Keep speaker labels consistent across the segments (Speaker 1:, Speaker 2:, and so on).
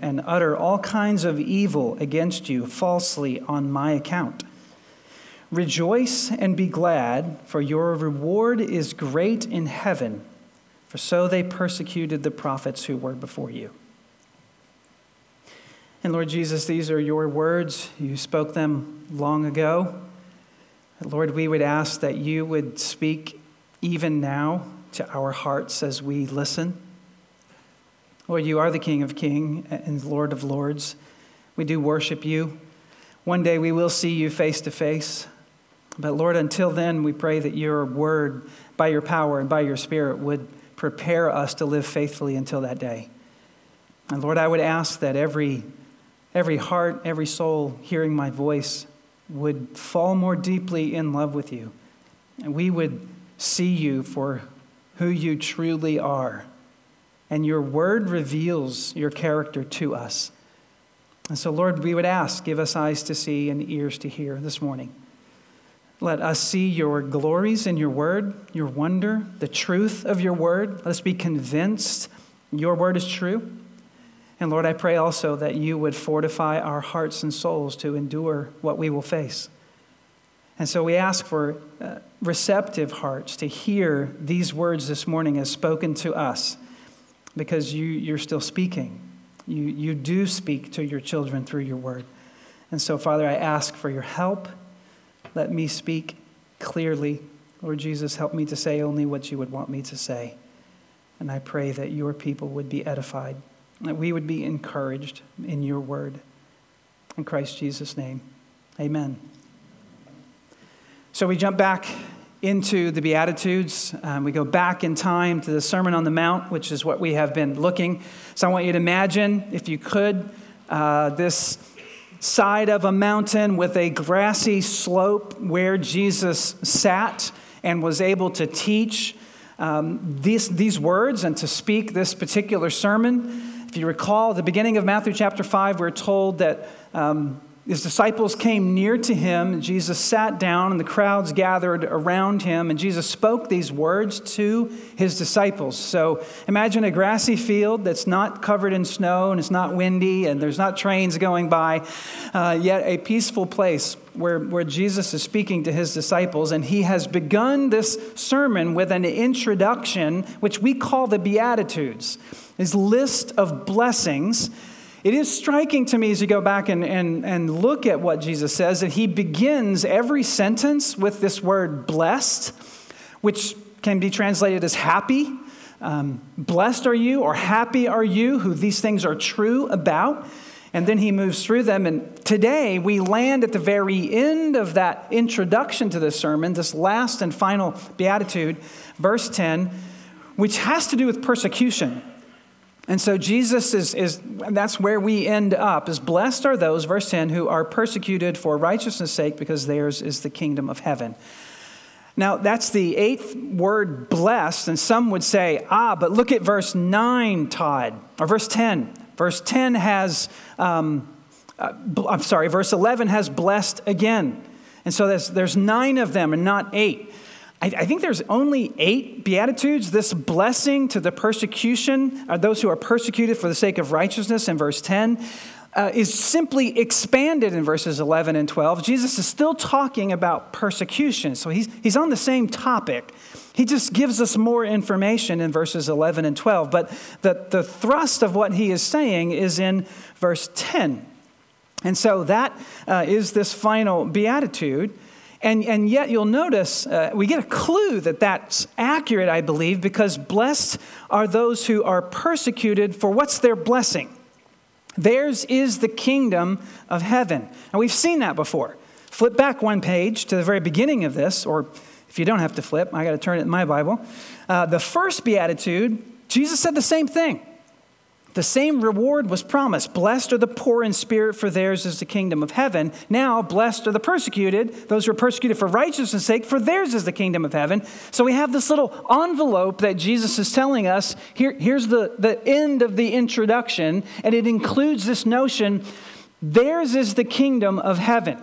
Speaker 1: and utter all kinds of evil against you falsely on my account. Rejoice and be glad, for your reward is great in heaven, for so they persecuted the prophets who were before you. And Lord Jesus, these are your words. You spoke them long ago. Lord, we would ask that you would speak even now to our hearts as we listen. Lord, you are the King of Kings and Lord of Lords. We do worship you. One day we will see you face to face. But Lord, until then, we pray that your word, by your power and by your spirit, would prepare us to live faithfully until that day. And Lord, I would ask that every, every heart, every soul hearing my voice would fall more deeply in love with you. And we would see you for who you truly are and your word reveals your character to us. And so, Lord, we would ask, give us eyes to see and ears to hear this morning. Let us see your glories in your word, your wonder, the truth of your word. Let us be convinced your word is true. And Lord, I pray also that you would fortify our hearts and souls to endure what we will face. And so we ask for uh, receptive hearts to hear these words this morning as spoken to us because you, you're still speaking. You, you do speak to your children through your word. And so, Father, I ask for your help. Let me speak clearly. Lord Jesus, help me to say only what you would want me to say. And I pray that your people would be edified, that we would be encouraged in your word. In Christ Jesus' name, amen. So we jump back into the Beatitudes. Um, we go back in time to the Sermon on the Mount, which is what we have been looking. So I want you to imagine, if you could, uh, this side of a mountain with a grassy slope where Jesus sat and was able to teach um, these, these words and to speak this particular sermon. If you recall, at the beginning of Matthew chapter 5, we're told that um, his disciples came near to him, and Jesus sat down, and the crowds gathered around him, and Jesus spoke these words to his disciples. So imagine a grassy field that's not covered in snow, and it's not windy, and there's not trains going by, uh, yet a peaceful place where, where Jesus is speaking to his disciples, and he has begun this sermon with an introduction, which we call the Beatitudes, his list of blessings it is striking to me as you go back and, and, and look at what Jesus says that he begins every sentence with this word blessed, which can be translated as happy. Um, blessed are you, or happy are you, who these things are true about. And then he moves through them. And today we land at the very end of that introduction to this sermon, this last and final beatitude, verse 10, which has to do with persecution. And so Jesus is, is that's where we end up is blessed are those, verse 10, who are persecuted for righteousness' sake because theirs is the kingdom of heaven. Now, that's the eighth word blessed, and some would say, ah, but look at verse 9, Todd, or verse 10. Verse 10 has, um, uh, I'm sorry, verse 11 has blessed again. And so there's, there's nine of them and not eight. I, think there's only eight Beatitudes. This blessing to the persecution, uh, those who are persecuted for the sake of righteousness in verse 10, uh, is simply expanded in verses 11 and 12. Jesus is still talking about persecution, so he's, he's on the same topic. He just gives us more information in verses 11 and 12, but the, the thrust of what he is saying is in verse 10. And so that uh, is this final beatitude. And, and yet, you'll notice uh, we get a clue that that's accurate, I believe, because blessed are those who are persecuted for what's their blessing. Theirs is the kingdom of heaven. And we've seen that before. Flip back one page to the very beginning of this, or if you don't have to flip, I got to turn it in my Bible. Uh, the first beatitude, Jesus said the same thing. The same reward was promised. Blessed are the poor in spirit, for theirs is the kingdom of heaven. Now, blessed are the persecuted, those who are persecuted for righteousness' sake, for theirs is the kingdom of heaven. So we have this little envelope that Jesus is telling us. Here, here's the, the end of the introduction, and it includes this notion theirs is the kingdom of heaven.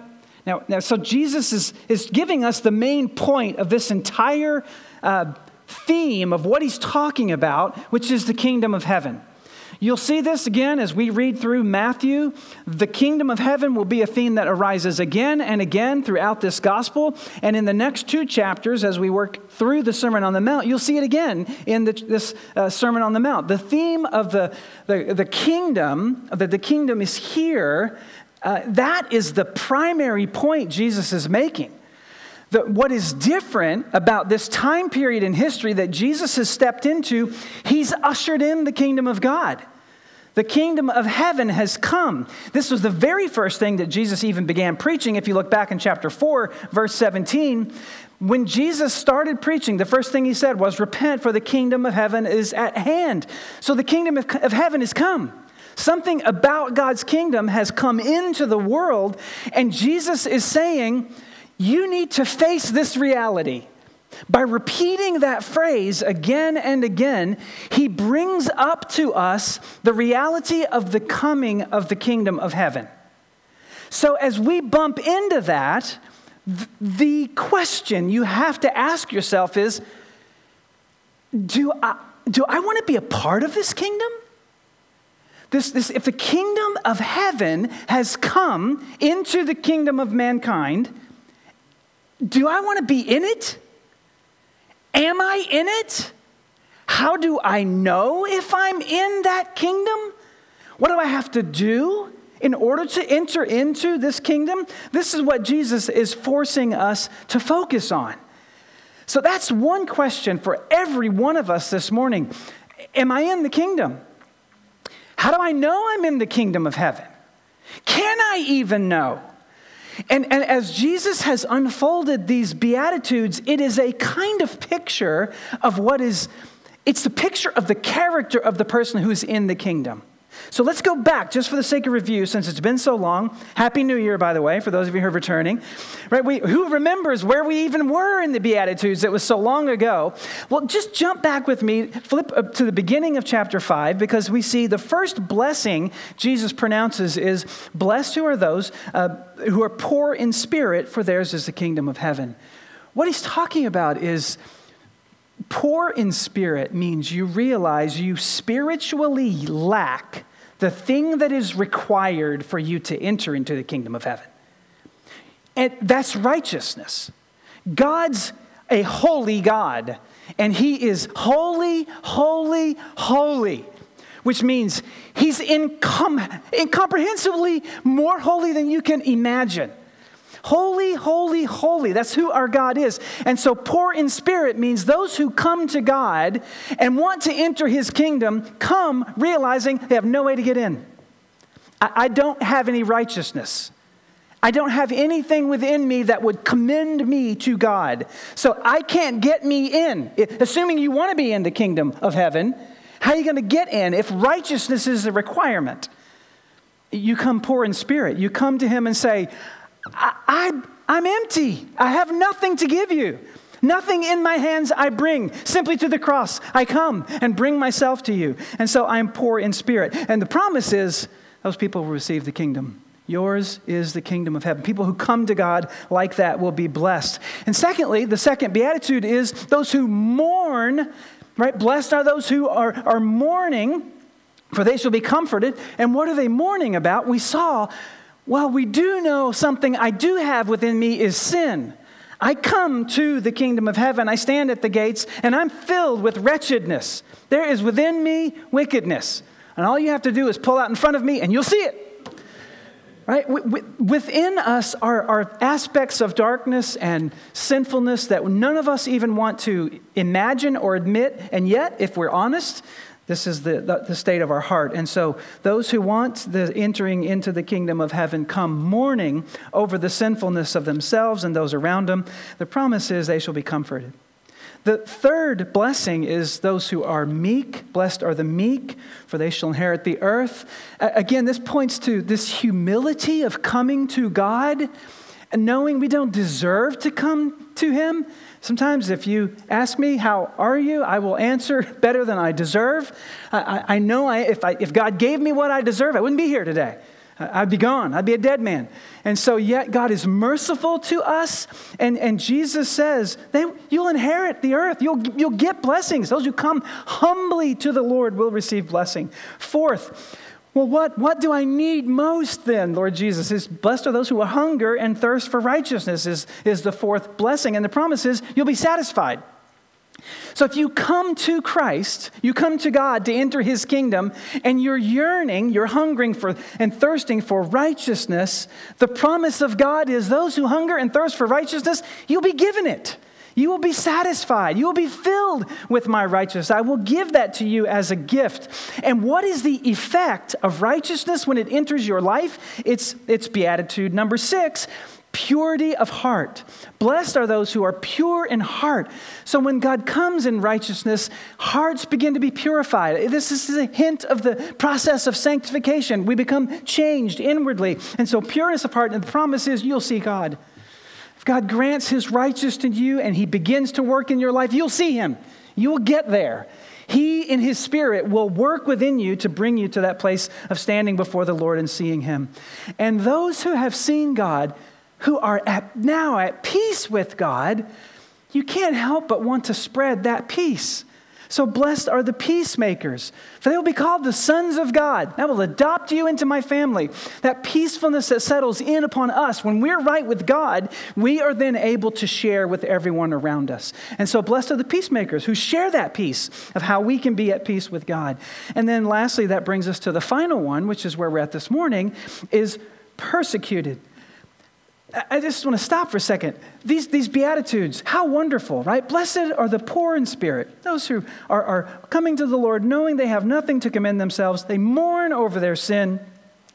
Speaker 1: Now, now so Jesus is, is giving us the main point of this entire uh, theme of what he's talking about, which is the kingdom of heaven. You'll see this again as we read through Matthew. The kingdom of heaven will be a theme that arises again and again throughout this gospel. And in the next two chapters, as we work through the Sermon on the Mount, you'll see it again in the, this uh, Sermon on the Mount. The theme of the, the, the kingdom, that the kingdom is here, uh, that is the primary point Jesus is making. The, what is different about this time period in history that Jesus has stepped into, he's ushered in the kingdom of God. The kingdom of heaven has come. This was the very first thing that Jesus even began preaching. If you look back in chapter 4, verse 17, when Jesus started preaching, the first thing he said was, Repent, for the kingdom of heaven is at hand. So the kingdom of, of heaven has come. Something about God's kingdom has come into the world, and Jesus is saying, You need to face this reality. By repeating that phrase again and again, he brings up to us the reality of the coming of the kingdom of heaven. So, as we bump into that, the question you have to ask yourself is Do I, do I want to be a part of this kingdom? This, this, if the kingdom of heaven has come into the kingdom of mankind, do I want to be in it? Am I in it? How do I know if I'm in that kingdom? What do I have to do in order to enter into this kingdom? This is what Jesus is forcing us to focus on. So that's one question for every one of us this morning. Am I in the kingdom? How do I know I'm in the kingdom of heaven? Can I even know? And, and as Jesus has unfolded these Beatitudes, it is a kind of picture of what is, it's the picture of the character of the person who's in the kingdom. So let's go back just for the sake of review, since it's been so long. Happy New Year, by the way, for those of you who are returning. Right? We, who remembers where we even were in the Beatitudes? It was so long ago. Well, just jump back with me, flip up to the beginning of chapter 5, because we see the first blessing Jesus pronounces is Blessed who are those uh, who are poor in spirit, for theirs is the kingdom of heaven. What he's talking about is Poor in spirit means you realize you spiritually lack the thing that is required for you to enter into the kingdom of heaven. And that's righteousness. God's a holy God, and He is holy, holy, holy, which means He's incom- incomprehensibly more holy than you can imagine. Holy, holy, holy. That's who our God is. And so, poor in spirit means those who come to God and want to enter his kingdom come realizing they have no way to get in. I, I don't have any righteousness. I don't have anything within me that would commend me to God. So I can't get me in. Assuming you want to be in the kingdom of heaven, how are you going to get in if righteousness is the requirement? You come poor in spirit. You come to Him and say, I, I, am empty. I have nothing to give you. Nothing in my hands I bring. Simply to the cross I come and bring myself to you. And so I am poor in spirit. And the promise is those people will receive the kingdom. Yours is the kingdom of heaven. People who come to God like that will be blessed. And secondly, the second beatitude is those who mourn, right? Blessed are those who are, are mourning, for they shall be comforted. And what are they mourning about? We saw well, we do know something I do have within me is sin. I come to the kingdom of heaven, I stand at the gates, and I'm filled with wretchedness. There is within me wickedness. And all you have to do is pull out in front of me, and you'll see it. Right? Within us are, are aspects of darkness and sinfulness that none of us even want to imagine or admit. And yet, if we're honest, this is the, the, the, state of our heart. And so, those who want the entering into the kingdom of heaven come mourning over the sinfulness of themselves and those around them. The promise is they shall be comforted. The third blessing is those who are meek. Blessed are the meek, for they shall inherit the earth. Again, this points to this humility of coming to God and knowing we don't deserve to come to Him. Sometimes, if you ask me, How are you? I will answer better than I deserve. I, I know I, if, I, if God gave me what I deserve, I wouldn't be here today. I'd be gone. I'd be a dead man. And so, yet, God is merciful to us. And, and Jesus says, they, You'll inherit the earth. You'll, you'll get blessings. Those who come humbly to the Lord will receive blessing. Fourth, well, what, what do I need most then, Lord Jesus? Is blessed are those who hunger and thirst for righteousness, is, is the fourth blessing. And the promise is you'll be satisfied. So if you come to Christ, you come to God to enter his kingdom, and you're yearning, you're hungering for and thirsting for righteousness, the promise of God is those who hunger and thirst for righteousness, you'll be given it. You will be satisfied. You will be filled with my righteousness. I will give that to you as a gift. And what is the effect of righteousness when it enters your life? It's, it's beatitude number six purity of heart. Blessed are those who are pure in heart. So when God comes in righteousness, hearts begin to be purified. This is a hint of the process of sanctification. We become changed inwardly. And so, pureness of heart, and the promise is you'll see God. God grants his righteousness to you and he begins to work in your life, you'll see him. You will get there. He, in His Spirit, will work within you to bring you to that place of standing before the Lord and seeing Him. And those who have seen God who are at, now at peace with God, you can't help but want to spread that peace. So blessed are the peacemakers, for they will be called the sons of God. I will adopt you into my family. That peacefulness that settles in upon us, when we're right with God, we are then able to share with everyone around us. And so blessed are the peacemakers who share that peace of how we can be at peace with God. And then lastly, that brings us to the final one, which is where we're at this morning, is persecuted. I just want to stop for a second. These, these Beatitudes, how wonderful, right? Blessed are the poor in spirit, those who are, are coming to the Lord knowing they have nothing to commend themselves. They mourn over their sin.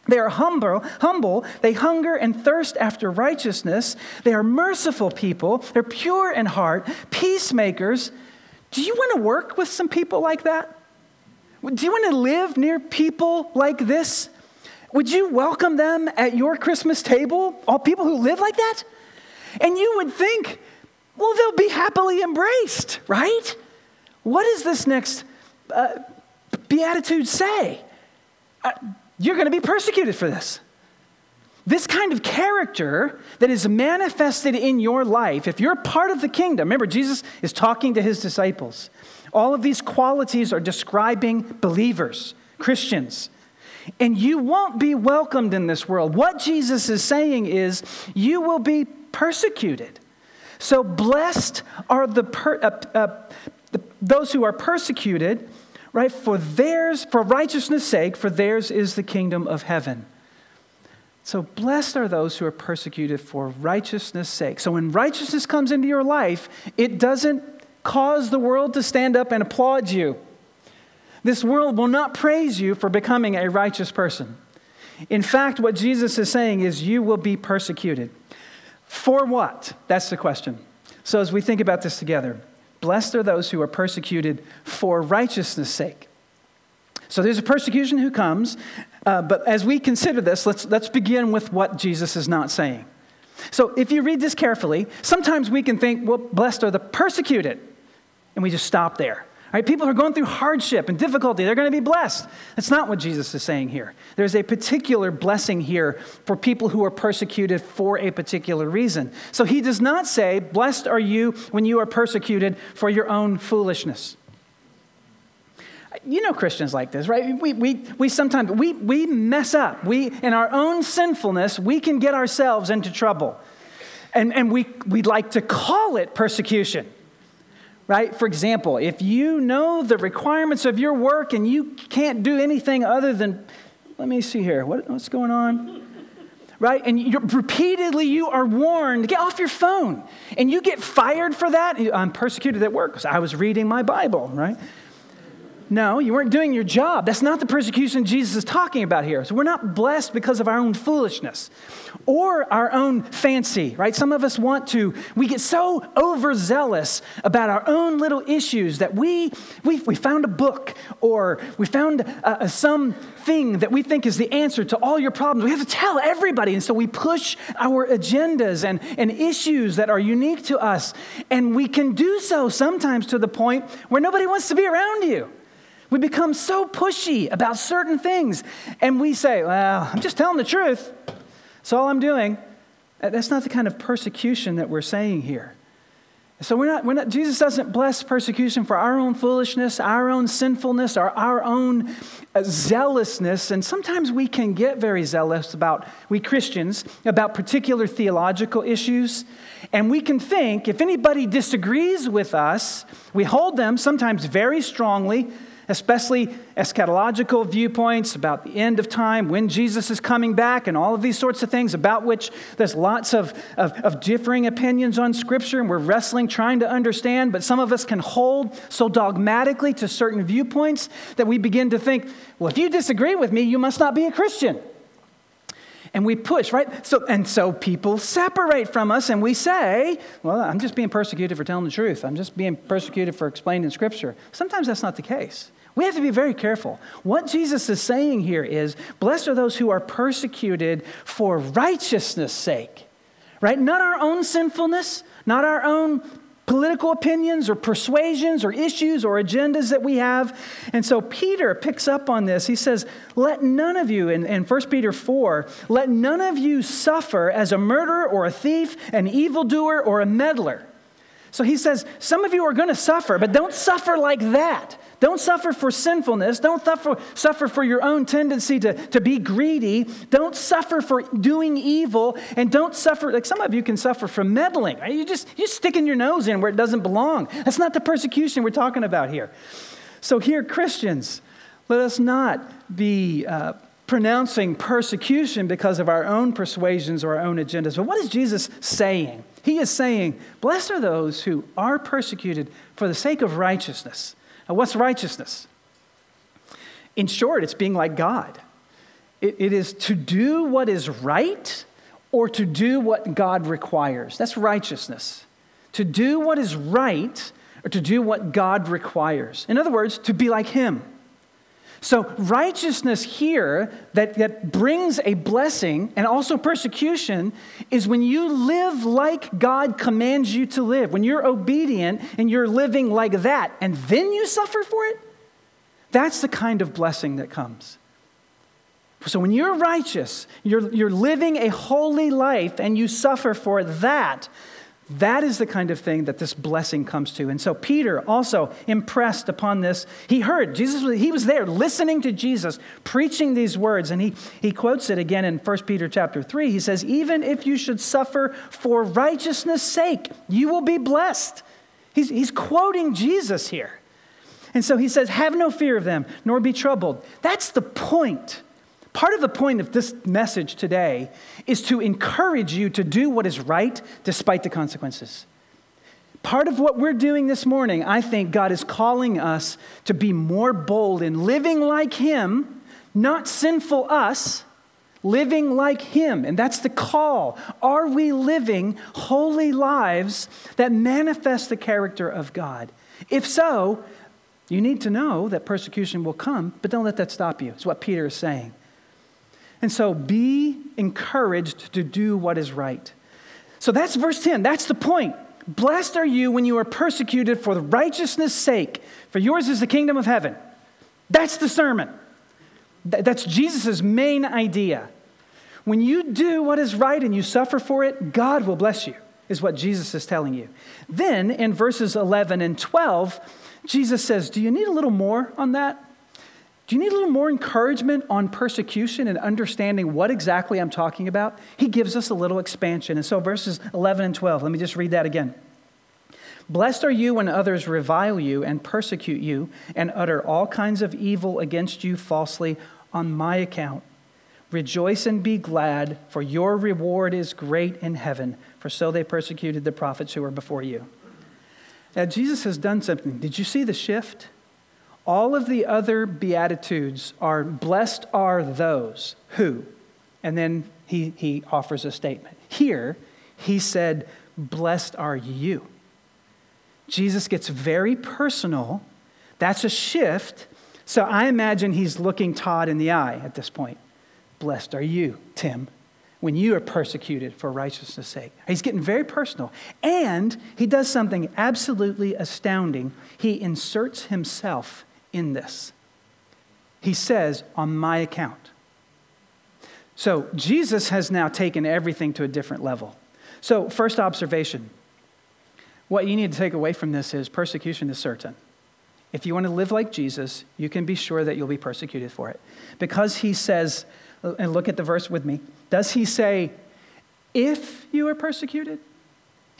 Speaker 1: They are humble, humble. They hunger and thirst after righteousness. They are merciful people. They're pure in heart, peacemakers. Do you want to work with some people like that? Do you want to live near people like this? Would you welcome them at your Christmas table? All people who live like that? And you would think, well, they'll be happily embraced, right? What does this next uh, beatitude say? Uh, you're going to be persecuted for this. This kind of character that is manifested in your life, if you're part of the kingdom, remember, Jesus is talking to his disciples. All of these qualities are describing believers, Christians and you won't be welcomed in this world. What Jesus is saying is, you will be persecuted. So blessed are the, per, uh, uh, the, those who are persecuted, right? For theirs, for righteousness' sake, for theirs is the kingdom of heaven. So blessed are those who are persecuted for righteousness' sake. So when righteousness comes into your life, it doesn't cause the world to stand up and applaud you. This world will not praise you for becoming a righteous person. In fact, what Jesus is saying is you will be persecuted. For what? That's the question. So, as we think about this together, blessed are those who are persecuted for righteousness' sake. So, there's a persecution who comes, uh, but as we consider this, let's, let's begin with what Jesus is not saying. So, if you read this carefully, sometimes we can think, well, blessed are the persecuted, and we just stop there. Right? People who are going through hardship and difficulty, they're going to be blessed. That's not what Jesus is saying here. There's a particular blessing here for people who are persecuted for a particular reason. So he does not say, Blessed are you when you are persecuted for your own foolishness. You know Christians like this, right? We, we, we sometimes we, we mess up. We in our own sinfulness, we can get ourselves into trouble. And, and we, we like to call it persecution right? For example, if you know the requirements of your work and you can't do anything other than, let me see here, what, what's going on? Right? And you're, repeatedly you are warned, get off your phone. And you get fired for that. I'm persecuted at work because I was reading my Bible, right? No, you weren't doing your job. That's not the persecution Jesus is talking about here. So we're not blessed because of our own foolishness or our own fancy, right? Some of us want to, we get so overzealous about our own little issues that we, we, we found a book or we found a, some thing that we think is the answer to all your problems. We have to tell everybody. And so we push our agendas and, and issues that are unique to us. And we can do so sometimes to the point where nobody wants to be around you We become so pushy about certain things, and we say, Well, I'm just telling the truth. That's all I'm doing. That's not the kind of persecution that we're saying here. So we're not, we're not, Jesus doesn't bless persecution for our own foolishness, our own sinfulness, or our own uh, zealousness. And sometimes we can get very zealous about, we Christians, about particular theological issues. And we can think if anybody disagrees with us, we hold them sometimes very strongly especially eschatological viewpoints about the end of time, when Jesus is coming back, and all of these sorts of things about which there's lots of, of, of, differing opinions on Scripture, and we're wrestling trying to understand, but some of us can hold so dogmatically to certain viewpoints that we begin to think, well, if you disagree with me, you must not be a Christian. And we push right? So and so people separate from us and we say well i'm just being persecuted for telling the truth. I'm just being persecuted for explaining scripture. Sometimes that's not the case we have to be very careful. What Jesus is saying here is blessed are those who are persecuted for righteousness' sake, right? Not our own sinfulness, not our own political opinions or persuasions or issues or agendas that we have. And so Peter picks up on this. He says, Let none of you, in, in 1 Peter 4, let none of you suffer as a murderer or a thief, an evildoer or a meddler. So he says, Some of you are going to suffer, but don't suffer like that. Don't suffer for sinfulness. Don't suffer, suffer for your own tendency to, to be greedy. Don't suffer for doing evil. And don't suffer, like some of you can suffer from meddling. Right? You just you sticking your nose in where it doesn't belong. That's not the persecution we're talking about here. So, here, Christians, let us not be uh, pronouncing persecution because of our own persuasions or our own agendas. But what is Jesus saying? He is saying, Blessed are those who are persecuted for the sake of righteousness. Now, what's righteousness? In short, it's being like God. It, it is to do what is right or to do what God requires. That's righteousness. To do what is right or to do what God requires. In other words, to be like Him. So, righteousness here that, that brings a blessing and also persecution is when you live like God commands you to live, when you're obedient and you're living like that, and then you suffer for it. That's the kind of blessing that comes. So, when you're righteous, you're, you're living a holy life, and you suffer for that, that is the kind of thing that this blessing comes to. And so Peter also impressed upon this. He heard Jesus, he was there listening to Jesus preaching these words. And he, he quotes it again in 1 Peter chapter 3. He says, Even if you should suffer for righteousness' sake, you will be blessed. He's, he's quoting Jesus here. And so he says, Have no fear of them, nor be troubled. That's the point. Part of the point of this message today is to encourage you to do what is right despite the consequences. Part of what we're doing this morning, I think God is calling us to be more bold in living like Him, not sinful us, living like Him. And that's the call. Are we living holy lives that manifest the character of God? If so, you need to know that persecution will come, but don't let that stop you. It's what Peter is saying. And so be encouraged to do what is right. So that's verse 10. That's the point. Blessed are you when you are persecuted for the righteousness' sake, for yours is the kingdom of heaven. That's the sermon. That's Jesus' main idea. When you do what is right and you suffer for it, God will bless you, is what Jesus is telling you. Then in verses 11 and 12, Jesus says, Do you need a little more on that? Do you need a little more encouragement on persecution and understanding what exactly I'm talking about? He gives us a little expansion. And so, verses 11 and 12, let me just read that again. Blessed are you when others revile you and persecute you and utter all kinds of evil against you falsely on my account. Rejoice and be glad, for your reward is great in heaven, for so they persecuted the prophets who were before you. Now, Jesus has done something. Did you see the shift? All of the other Beatitudes are blessed are those who, and then he, he offers a statement. Here, he said, Blessed are you. Jesus gets very personal. That's a shift. So I imagine he's looking Todd in the eye at this point. Blessed are you, Tim, when you are persecuted for righteousness' sake. He's getting very personal. And he does something absolutely astounding. He inserts himself in this. He says, on my account. So Jesus has now taken everything to a different level. So, first observation what you need to take away from this is persecution is certain. If you want to live like Jesus, you can be sure that you'll be persecuted for it. Because he says, and look at the verse with me, does he say, if you are persecuted?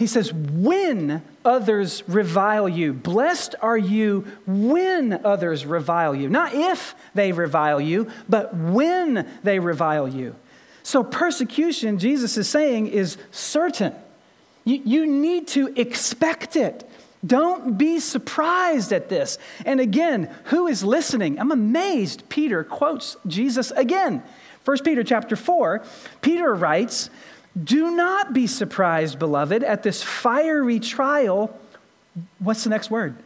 Speaker 1: He says, when others revile you. Blessed are you when others revile you. Not if they revile you, but when they revile you. So, persecution, Jesus is saying, is certain. You, you need to expect it. Don't be surprised at this. And again, who is listening? I'm amazed. Peter quotes Jesus again. 1 Peter chapter 4, Peter writes, Do not be surprised, beloved, at this fiery trial. What's the next word?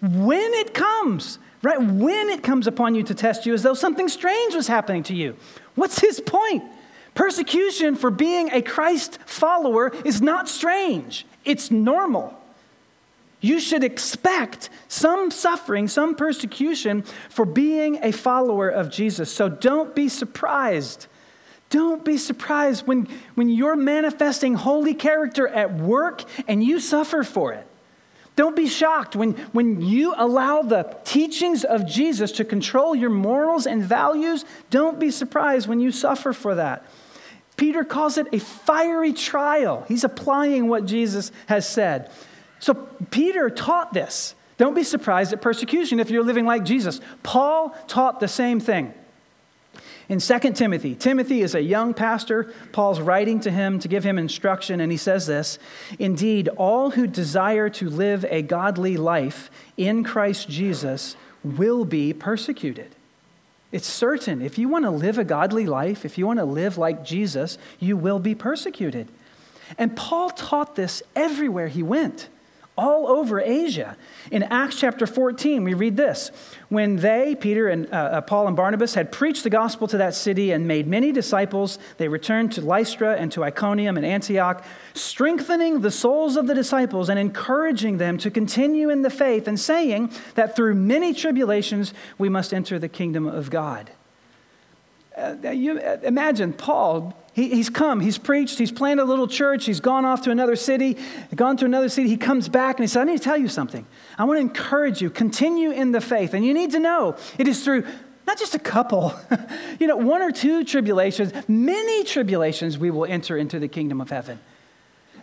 Speaker 1: When it comes, right? When it comes upon you to test you as though something strange was happening to you. What's his point? Persecution for being a Christ follower is not strange, it's normal. You should expect some suffering, some persecution for being a follower of Jesus. So don't be surprised. Don't be surprised when, when you're manifesting holy character at work and you suffer for it. Don't be shocked when, when you allow the teachings of Jesus to control your morals and values. Don't be surprised when you suffer for that. Peter calls it a fiery trial. He's applying what Jesus has said. So Peter taught this. Don't be surprised at persecution if you're living like Jesus. Paul taught the same thing. In 2 Timothy, Timothy is a young pastor. Paul's writing to him to give him instruction, and he says this Indeed, all who desire to live a godly life in Christ Jesus will be persecuted. It's certain. If you want to live a godly life, if you want to live like Jesus, you will be persecuted. And Paul taught this everywhere he went all over Asia. In Acts chapter 14, we read this When they, Peter and uh, uh, Paul and Barnabas, had preached the gospel to that city and made many disciples, they returned to Lystra and to Iconium and Antioch, strengthening the souls of the disciples and encouraging them to continue in the faith, and saying that through many tribulations we must enter the kingdom of God. Uh, you, uh, imagine Paul he, he's come, he's preached, he's planted a little church, he's gone off to another city, gone to another city. He comes back and he said, I need to tell you something. I want to encourage you, continue in the faith. And you need to know it is through not just a couple, you know, one or two tribulations, many tribulations, we will enter into the kingdom of heaven.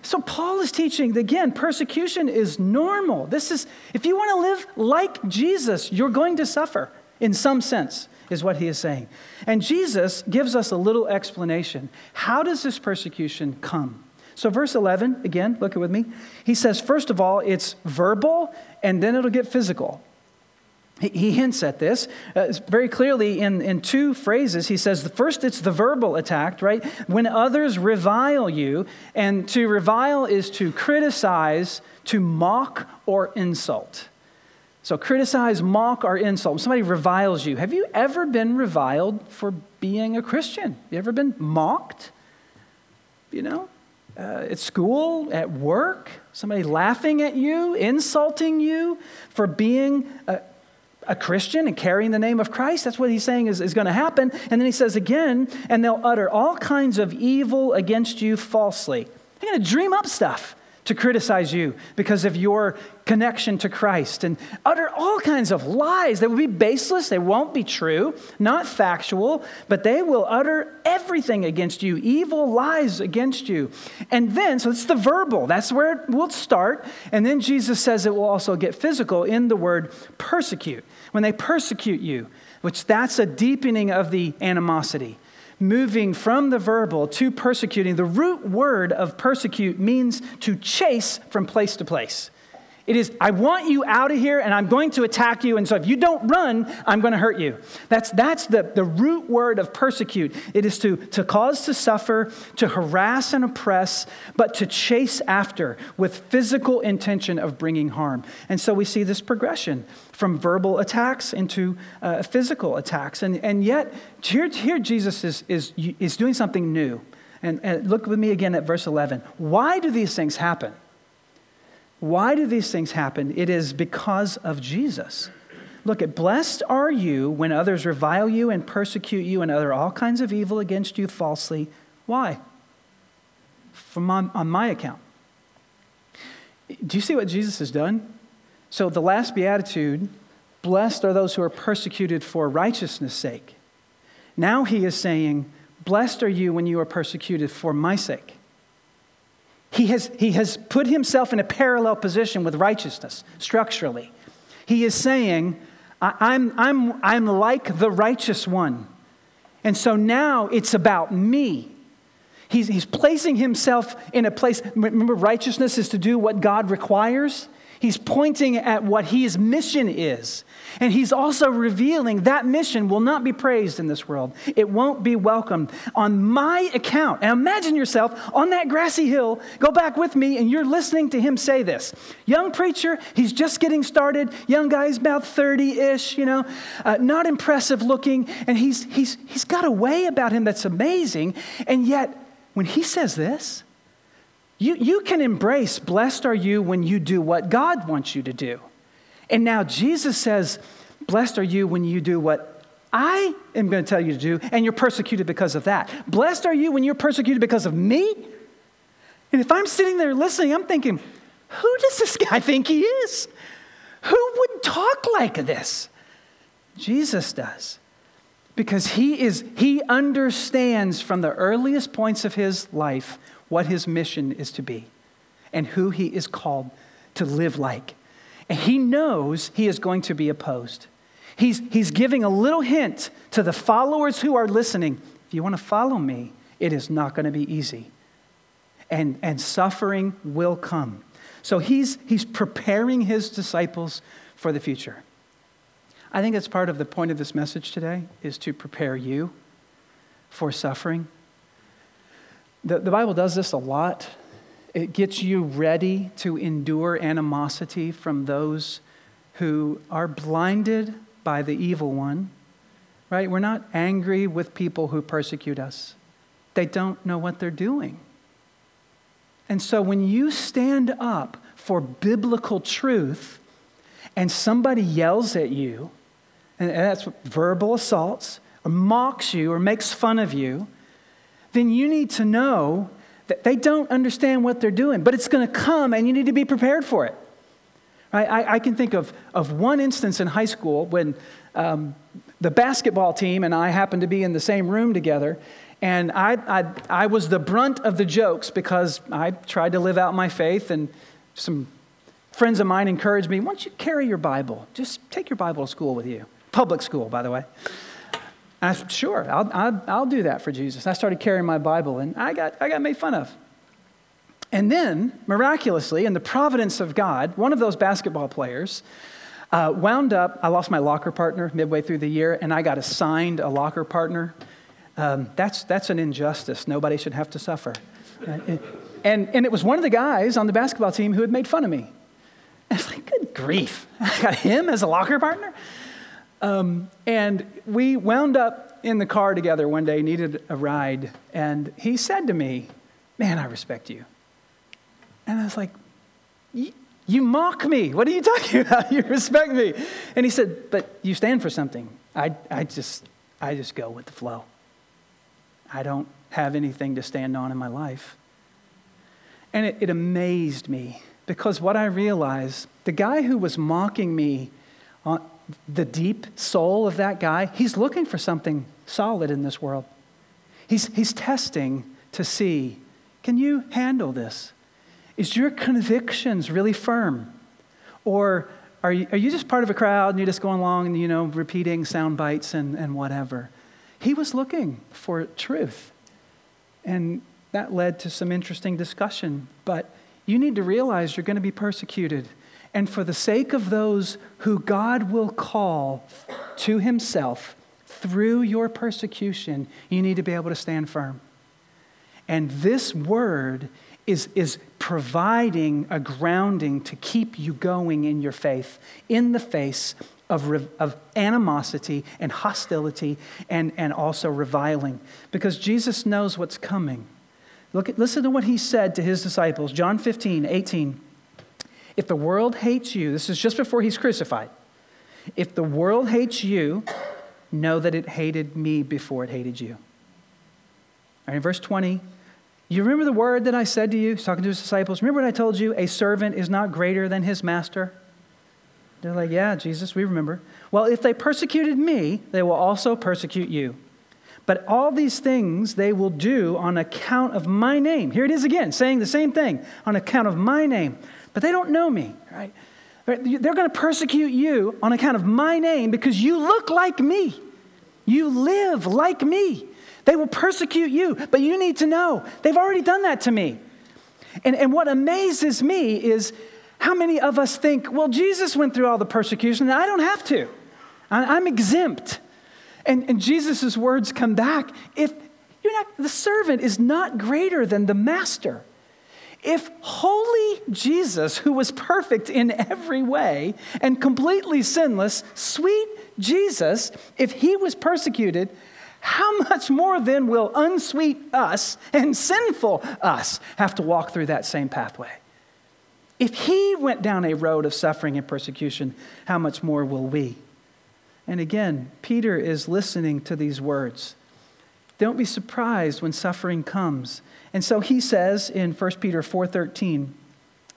Speaker 1: So Paul is teaching again, persecution is normal. This is, if you want to live like Jesus, you're going to suffer in some sense is what he is saying. And Jesus gives us a little explanation. How does this persecution come? So, verse 11, again, look with me. He says, first of all, it's verbal, and then it'll get physical. He hints at this uh, very clearly in, in two phrases. He says, the first, it's the verbal attack, right? When others revile you, and to revile is to criticize, to mock, or insult. So criticize, mock, or insult. When somebody reviles you, have you ever been reviled for being a Christian? You ever been mocked? You know, uh, at school, at work, somebody laughing at you, insulting you for being a, a Christian and carrying the name of Christ. That's what he's saying is, is going to happen. And then he says again, and they'll utter all kinds of evil against you falsely. They're going to dream up stuff to criticize you because of your connection to Christ and utter all kinds of lies that will be baseless, they won't be true, not factual, but they will utter everything against you, evil lies against you. And then, so it's the verbal, that's where it will start. And then Jesus says it will also get physical in the word persecute. When they persecute you, which that's a deepening of the animosity moving from the verbal to persecuting. The root word of persecute means to chase from place to place. It is, I want you out of here and I'm going to attack you. And so if you don't run, I'm going to hurt you. That's, that's the, the root word of persecute. It is to, to cause to suffer, to harass and oppress, but to chase after with physical intention of bringing harm. And so we see this progression from verbal attacks into uh, physical attacks. And, and yet, here, here Jesus is, is, is doing something new. And, and look with me again at verse 11. Why do these things happen? Why do these things happen? It is because of Jesus. Look at blessed are you when others revile you and persecute you and utter all kinds of evil against you falsely. Why? From on, on my account. Do you see what Jesus has done? So, the last beatitude blessed are those who are persecuted for righteousness' sake. Now he is saying, Blessed are you when you are persecuted for my sake. He has, he has put himself in a parallel position with righteousness structurally. He is saying, I'm, I'm, I'm like the righteous one. And so now it's about me. He's, he's placing himself in a place. Remember, righteousness is to do what God requires. He's pointing at what his mission is. And he's also revealing that mission will not be praised in this world. It won't be welcomed on my account. And imagine yourself on that grassy hill. Go back with me, and you're listening to him say this. Young preacher, he's just getting started. Young guy, he's about 30 ish, you know, uh, not impressive looking. And he's, he's, he's got a way about him that's amazing. And yet, when he says this, you, you can embrace, blessed are you when you do what God wants you to do. And now Jesus says, blessed are you when you do what I am going to tell you to do, and you're persecuted because of that. Blessed are you when you're persecuted because of me. And if I'm sitting there listening, I'm thinking, who does this guy think he is? Who would talk like this? Jesus does. Because he is he understands from the earliest points of his life what his mission is to be and who he is called to live like. And he knows he is going to be opposed. He's, he's giving a little hint to the followers who are listening. If you want to follow me, it is not going to be easy. And, and suffering will come. So he's, he's preparing his disciples for the future. I think that's part of the point of this message today is to prepare you for suffering the, the Bible does this a lot. It gets you ready to endure animosity from those who are blinded by the evil one, right? We're not angry with people who persecute us, they don't know what they're doing. And so when you stand up for biblical truth and somebody yells at you, and that's verbal assaults, or mocks you, or makes fun of you, then you need to know that they don't understand what they're doing, but it's going to come and you need to be prepared for it. Right? I, I can think of, of one instance in high school when um, the basketball team and I happened to be in the same room together, and I, I, I was the brunt of the jokes because I tried to live out my faith, and some friends of mine encouraged me, why don't you carry your Bible? Just take your Bible to school with you. Public school, by the way. I said, sure, I'll, I'll, I'll do that for Jesus. I started carrying my Bible, and I got, I got made fun of. And then, miraculously, in the providence of God, one of those basketball players uh, wound up, I lost my locker partner midway through the year, and I got assigned a locker partner. Um, that's, that's an injustice. Nobody should have to suffer. and, and it was one of the guys on the basketball team who had made fun of me. I was like, good grief. I got him as a locker partner? Um, and we wound up in the car together one day, needed a ride, and he said to me, Man, I respect you. And I was like, You mock me. What are you talking about? You respect me. And he said, But you stand for something. I, I, just, I just go with the flow. I don't have anything to stand on in my life. And it, it amazed me because what I realized, the guy who was mocking me the deep soul of that guy, he's looking for something solid in this world. He's, he's testing to see can you handle this? Is your convictions really firm? Or are you, are you just part of a crowd and you're just going along and, you know, repeating sound bites and, and whatever? He was looking for truth. And that led to some interesting discussion. But you need to realize you're going to be persecuted. And for the sake of those who God will call to himself through your persecution, you need to be able to stand firm. And this word is, is providing a grounding to keep you going in your faith in the face of, of animosity and hostility and, and also reviling. Because Jesus knows what's coming. Look at, listen to what he said to his disciples, John 15, 18. If the world hates you, this is just before he's crucified. If the world hates you, know that it hated me before it hated you. All right, in verse 20, you remember the word that I said to you? He's talking to his disciples. Remember what I told you? A servant is not greater than his master. They're like, Yeah, Jesus, we remember. Well, if they persecuted me, they will also persecute you. But all these things they will do on account of my name. Here it is again, saying the same thing on account of my name. But they don't know me, right? They're going to persecute you on account of my name because you look like me. You live like me. They will persecute you, but you need to know they've already done that to me. And, and what amazes me is how many of us think, well, Jesus went through all the persecution, and I don't have to. I'm exempt. And, and Jesus' words come back if you're not, the servant is not greater than the master. If holy Jesus, who was perfect in every way and completely sinless, sweet Jesus, if he was persecuted, how much more then will unsweet us and sinful us have to walk through that same pathway? If he went down a road of suffering and persecution, how much more will we? And again, Peter is listening to these words. Don't be surprised when suffering comes. And so he says in 1 Peter 4:13,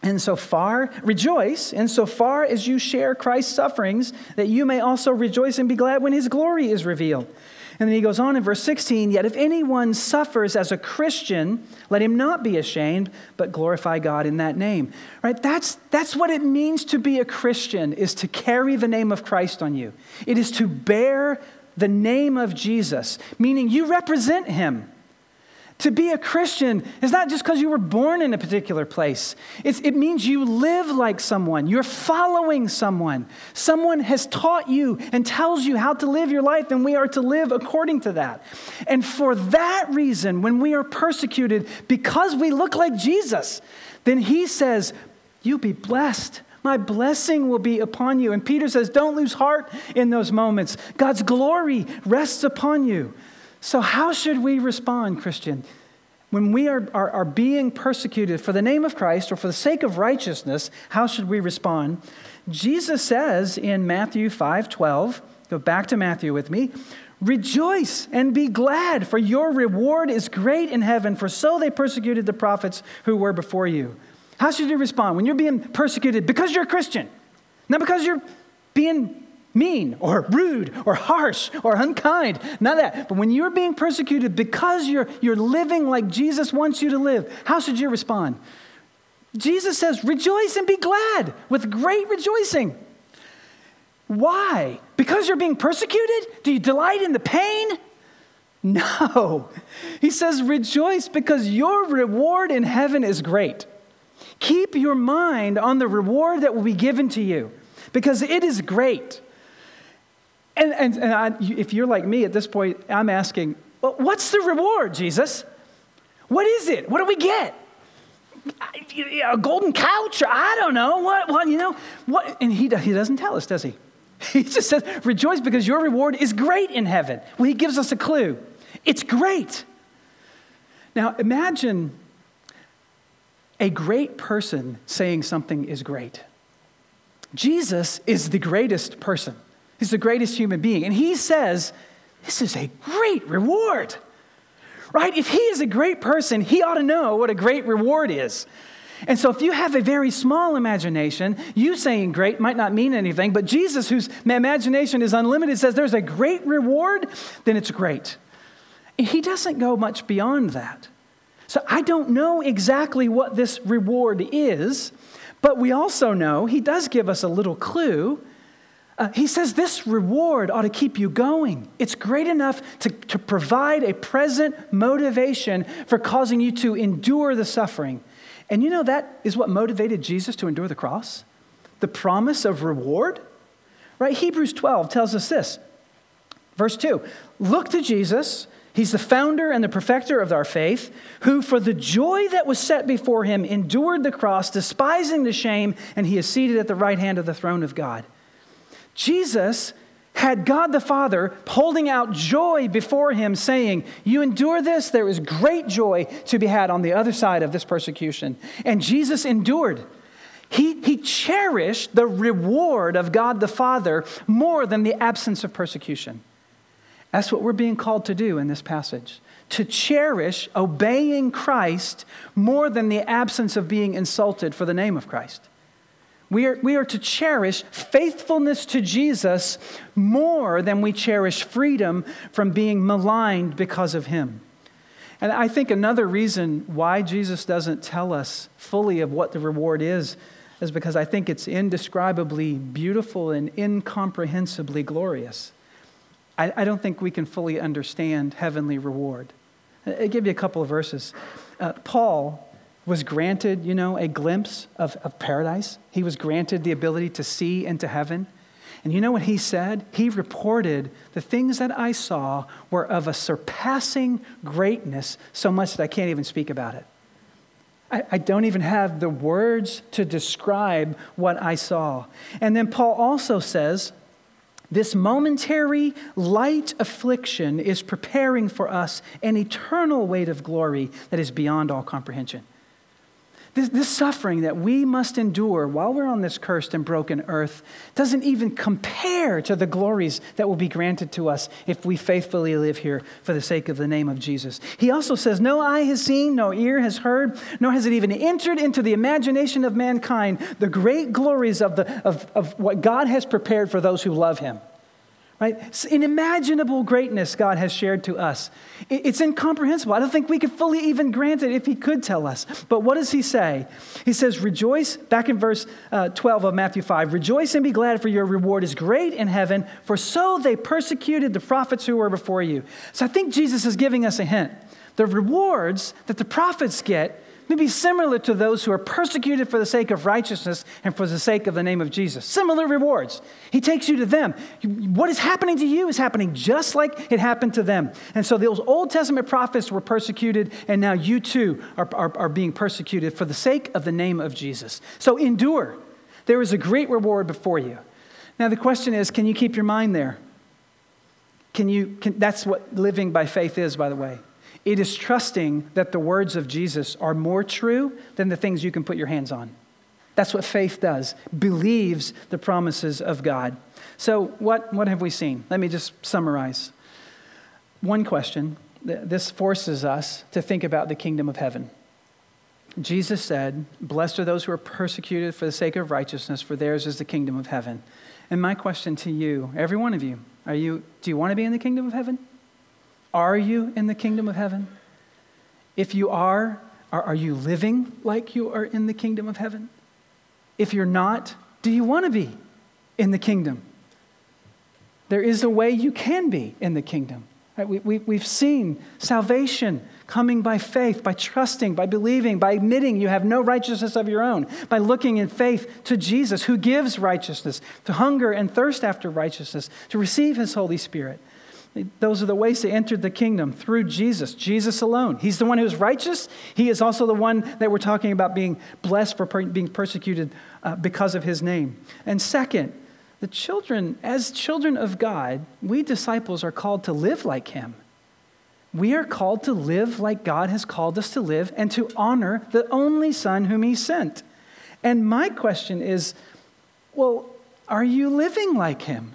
Speaker 1: and so far, rejoice in so far as you share Christ's sufferings, that you may also rejoice and be glad when his glory is revealed. And then he goes on in verse 16 Yet if anyone suffers as a Christian, let him not be ashamed, but glorify God in that name. Right? That's, that's what it means to be a Christian, is to carry the name of Christ on you. It is to bear the name of Jesus, meaning you represent him. To be a Christian is not just because you were born in a particular place. It's, it means you live like someone. You're following someone. Someone has taught you and tells you how to live your life, and we are to live according to that. And for that reason, when we are persecuted because we look like Jesus, then he says, You be blessed. My blessing will be upon you. And Peter says, Don't lose heart in those moments. God's glory rests upon you. So, how should we respond, Christian? When we are, are, are, being persecuted for the name of Christ or for the sake of righteousness, how should we respond? Jesus says in Matthew 5 12, go back to Matthew with me, rejoice and be glad, for your reward is great in heaven, for so they persecuted the prophets who were before you. How should you respond when you're being persecuted because you're a Christian? Not because you're being mean or rude or harsh or unkind. None of that. But when you're being persecuted because you're, you're living like Jesus wants you to live, how should you respond? Jesus says, rejoice and be glad with great rejoicing. Why? Because you're being persecuted? Do you delight in the pain? No. He says, rejoice because your reward in heaven is great. Keep your mind on the reward that will be given to you because it is great. And, and, and I, if you're like me at this point, I'm asking, well, what's the reward, Jesus? What is it? What do we get? A golden couch? Or I don't know. What, what you know? What? And he, he doesn't tell us, does he? He just says, rejoice because your reward is great in heaven. Well, he gives us a clue. It's great. Now, imagine a great person saying something is great. Jesus is the greatest person. He's the greatest human being. And he says, This is a great reward. Right? If he is a great person, he ought to know what a great reward is. And so, if you have a very small imagination, you saying great might not mean anything, but Jesus, whose imagination is unlimited, says there's a great reward, then it's great. And he doesn't go much beyond that. So, I don't know exactly what this reward is, but we also know he does give us a little clue uh, he says this reward ought to keep you going. It's great enough to, to provide a present motivation for causing you to endure the suffering. And you know that is what motivated Jesus to endure the cross? The promise of reward? Right? Hebrews 12 tells us this. Verse 2 Look to Jesus. He's the founder and the perfecter of our faith, who for the joy that was set before him endured the cross, despising the shame, and he is seated at the right hand of the throne of God. Jesus had God the Father holding out joy before him, saying, You endure this, there is great joy to be had on the other side of this persecution. And Jesus endured. He, he cherished the reward of God the Father more than the absence of persecution. That's what we're being called to do in this passage to cherish obeying Christ more than the absence of being insulted for the name of Christ. We are, we are to cherish faithfulness to Jesus more than we cherish freedom from being maligned because of him. And I think another reason why Jesus doesn't tell us fully of what the reward is is because I think it's indescribably beautiful and incomprehensibly glorious. I, I don't think we can fully understand heavenly reward. I'll give you a couple of verses. Uh, Paul was granted, you know, a glimpse of, of paradise. He was granted the ability to see into heaven. And you know what he said? He reported, The things that I saw were of a surpassing greatness, so much that I can't even speak about it. I, I don't even have the words to describe what I saw. And then Paul also says, this momentary light affliction is preparing for us an eternal weight of glory that is beyond all comprehension. This, this, suffering that we must endure while we're on this cursed and broken earth doesn't even compare to the glories that will be granted to us if we faithfully live here for the sake of the name of Jesus. He also says, No eye has seen, no ear has heard, nor has it even entered into the imagination of mankind the great glories of, the, of, of what God has prepared for those who love him. Right? Unimaginable greatness God has shared to us. It's incomprehensible. I don't think we could fully even grant it if He could tell us. But what does He say? He says, Rejoice, back in verse uh, 12 of Matthew 5, rejoice and be glad, for your reward is great in heaven, for so they persecuted the prophets who were before you. So I think Jesus is giving us a hint. The rewards that the prophets get may be similar to those who are persecuted for the sake of righteousness and for the sake of the name of Jesus. Similar rewards. He takes you to them. What is happening to you is happening just like it happened to them. And so those Old Testament prophets were persecuted, and now you too are, are, are being persecuted for the sake of the name of Jesus. So endure. There is a great reward before you. Now, the question is can you keep your mind there? Can you, can, that's what living by faith is, by the way. It is trusting that the words of Jesus are more true than the things you can put your hands on. That's what faith does, believes the promises of God. So, what, what have we seen? Let me just summarize. One question this forces us to think about the kingdom of heaven. Jesus said, Blessed are those who are persecuted for the sake of righteousness, for theirs is the kingdom of heaven. And my question to you, every one of you, are you do you want to be in the kingdom of heaven? Are you in the kingdom of heaven? If you are, are, you living like you are in the kingdom of heaven? If you're not, do you want to be in the kingdom? There is a way you can be in the kingdom. Right? We, we, we've seen salvation coming by faith, by trusting, by believing, by admitting you have no righteousness of your own, by looking in faith to Jesus, who gives righteousness, to hunger and thirst after righteousness, to receive his Holy Spirit. Those are the ways to enter the kingdom through Jesus, Jesus alone. He's the one who's righteous. He is also the one that we're talking about being blessed for per- being persecuted uh, because of his name. And second, the children, as children of God, we disciples are called to live like him. We are called to live like God has called us to live and to honor the only Son whom he sent. And my question is well, are you living like him?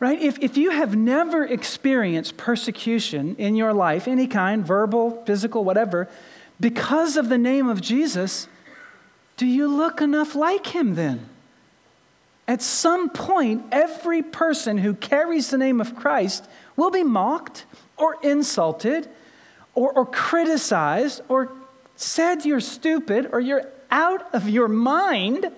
Speaker 1: Right? If, if you have never experienced persecution in your life, any kind, verbal, physical, whatever, because of the name of Jesus, do you look enough like him then? At some point, every person who carries the name of Christ will be mocked or insulted or, or criticized or said you're stupid or you're out of your mind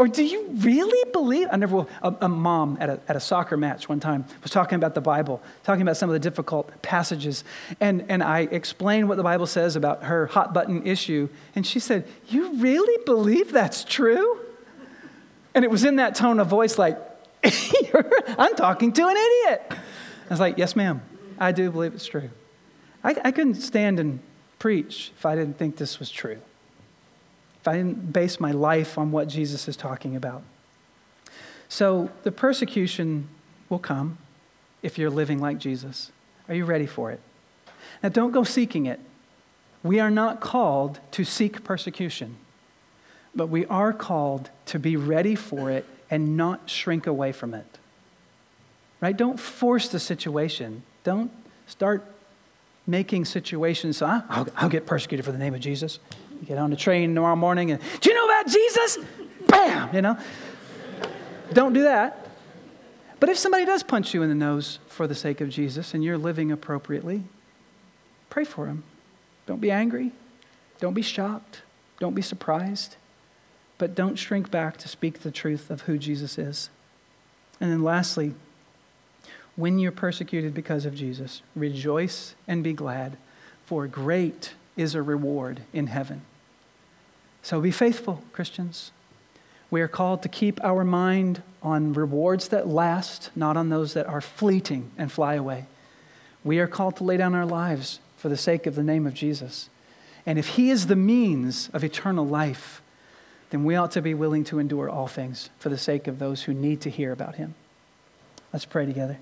Speaker 1: or do you really believe? I never, a, a mom at a, at a soccer match one time was talking about the Bible, talking about some of the difficult passages. And, and I explained what the Bible says about her hot button issue. And she said, You really believe that's true? And it was in that tone of voice like, I'm talking to an idiot. I was like, Yes, ma'am, I do believe it's true. I, I couldn't stand and preach if I didn't think this was true if I didn't base my life on what Jesus is talking about. So the persecution will come if you're living like Jesus. Are you ready for it? Now, don't go seeking it. We are not called to seek persecution. but we are called to be ready for it and not shrink away from it. Right? Don't force the situation. Don't start making situations so I'll, I'll get persecuted for the name of Jesus. You get on the train tomorrow morning and, do you know about Jesus? Bam! You know? Don't do that. But if somebody does punch you in the nose for the sake of Jesus and you're living appropriately, pray for them. Don't be angry. Don't be shocked. Don't be surprised. But don't shrink back to speak the truth of who Jesus is. And then lastly, when you're persecuted because of Jesus, rejoice and be glad, for great is a reward in heaven. So be faithful, Christians. We are called to keep our mind on rewards that last, not on those that are fleeting and fly away. We are called to lay down our lives for the sake of the name of Jesus. And if He is the means of eternal life, then we ought to be willing to endure all things for the sake of those who need to hear about Him. Let's pray together.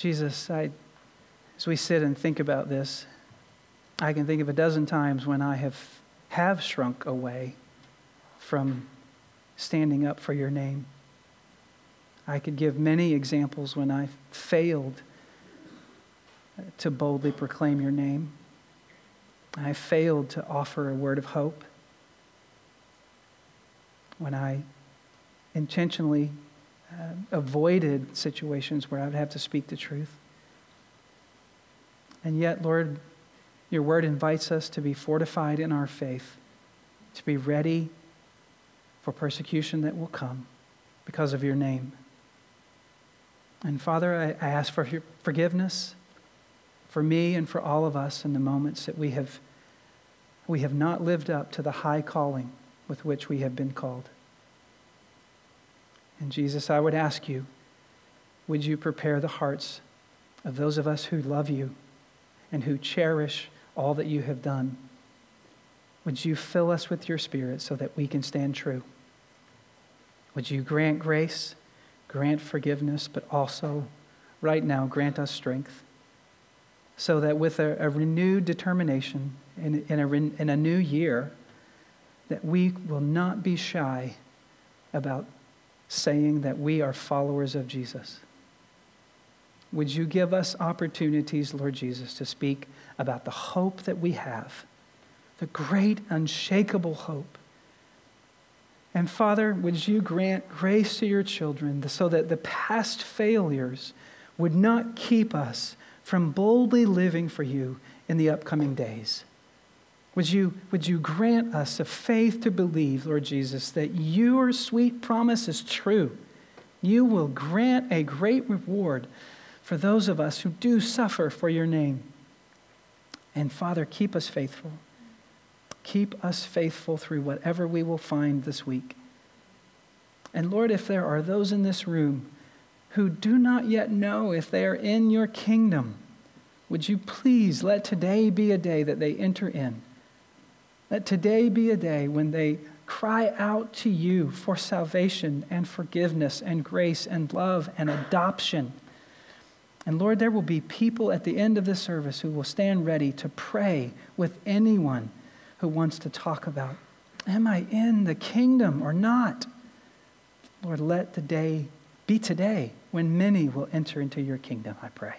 Speaker 1: Jesus, I, as we sit and think about this, I can think of a dozen times when I have, have shrunk away from standing up for your name. I could give many examples when I failed to boldly proclaim your name. I failed to offer a word of hope. When I intentionally uh, avoided situations where I would have to speak the truth. And yet, Lord, your word invites us to be fortified in our faith, to be ready for persecution that will come because of your name. And Father, I, I ask for your forgiveness for me and for all of us in the moments that we have, we have not lived up to the high calling with which we have been called. And Jesus, I would ask you, would you prepare the hearts of those of us who love you and who cherish all that you have done? Would you fill us with your spirit so that we can stand true? Would you grant grace, grant forgiveness, but also, right now, grant us strength so that with a, a renewed determination in, in, a, in a new year, that we will not be shy about saying that we are followers of Jesus. Would you give us opportunities, Lord Jesus, to speak about the hope that we have, the great, unshakable hope? And Father, would you grant grace to your children so that the past failures would not keep us from boldly living for you in the upcoming days? Would you, would you grant us a faith to believe, Lord Jesus, that your sweet promise is true? You will grant a great reward for those of us who do suffer for your name. And Father, keep us faithful. Keep us faithful through whatever we will find this week. And Lord, if there are those in this room who do not yet know if they are in your kingdom, would you please let today be a day that they enter in? Let today be a day when they cry out to you for salvation and forgiveness and grace and love and adoption. And Lord, there will be people at the end of this service who will stand ready to pray with anyone who wants to talk about Am I in the kingdom or not? Lord, let the day be today when many will enter into your kingdom, I pray.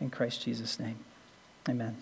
Speaker 1: In Christ Jesus' name, amen.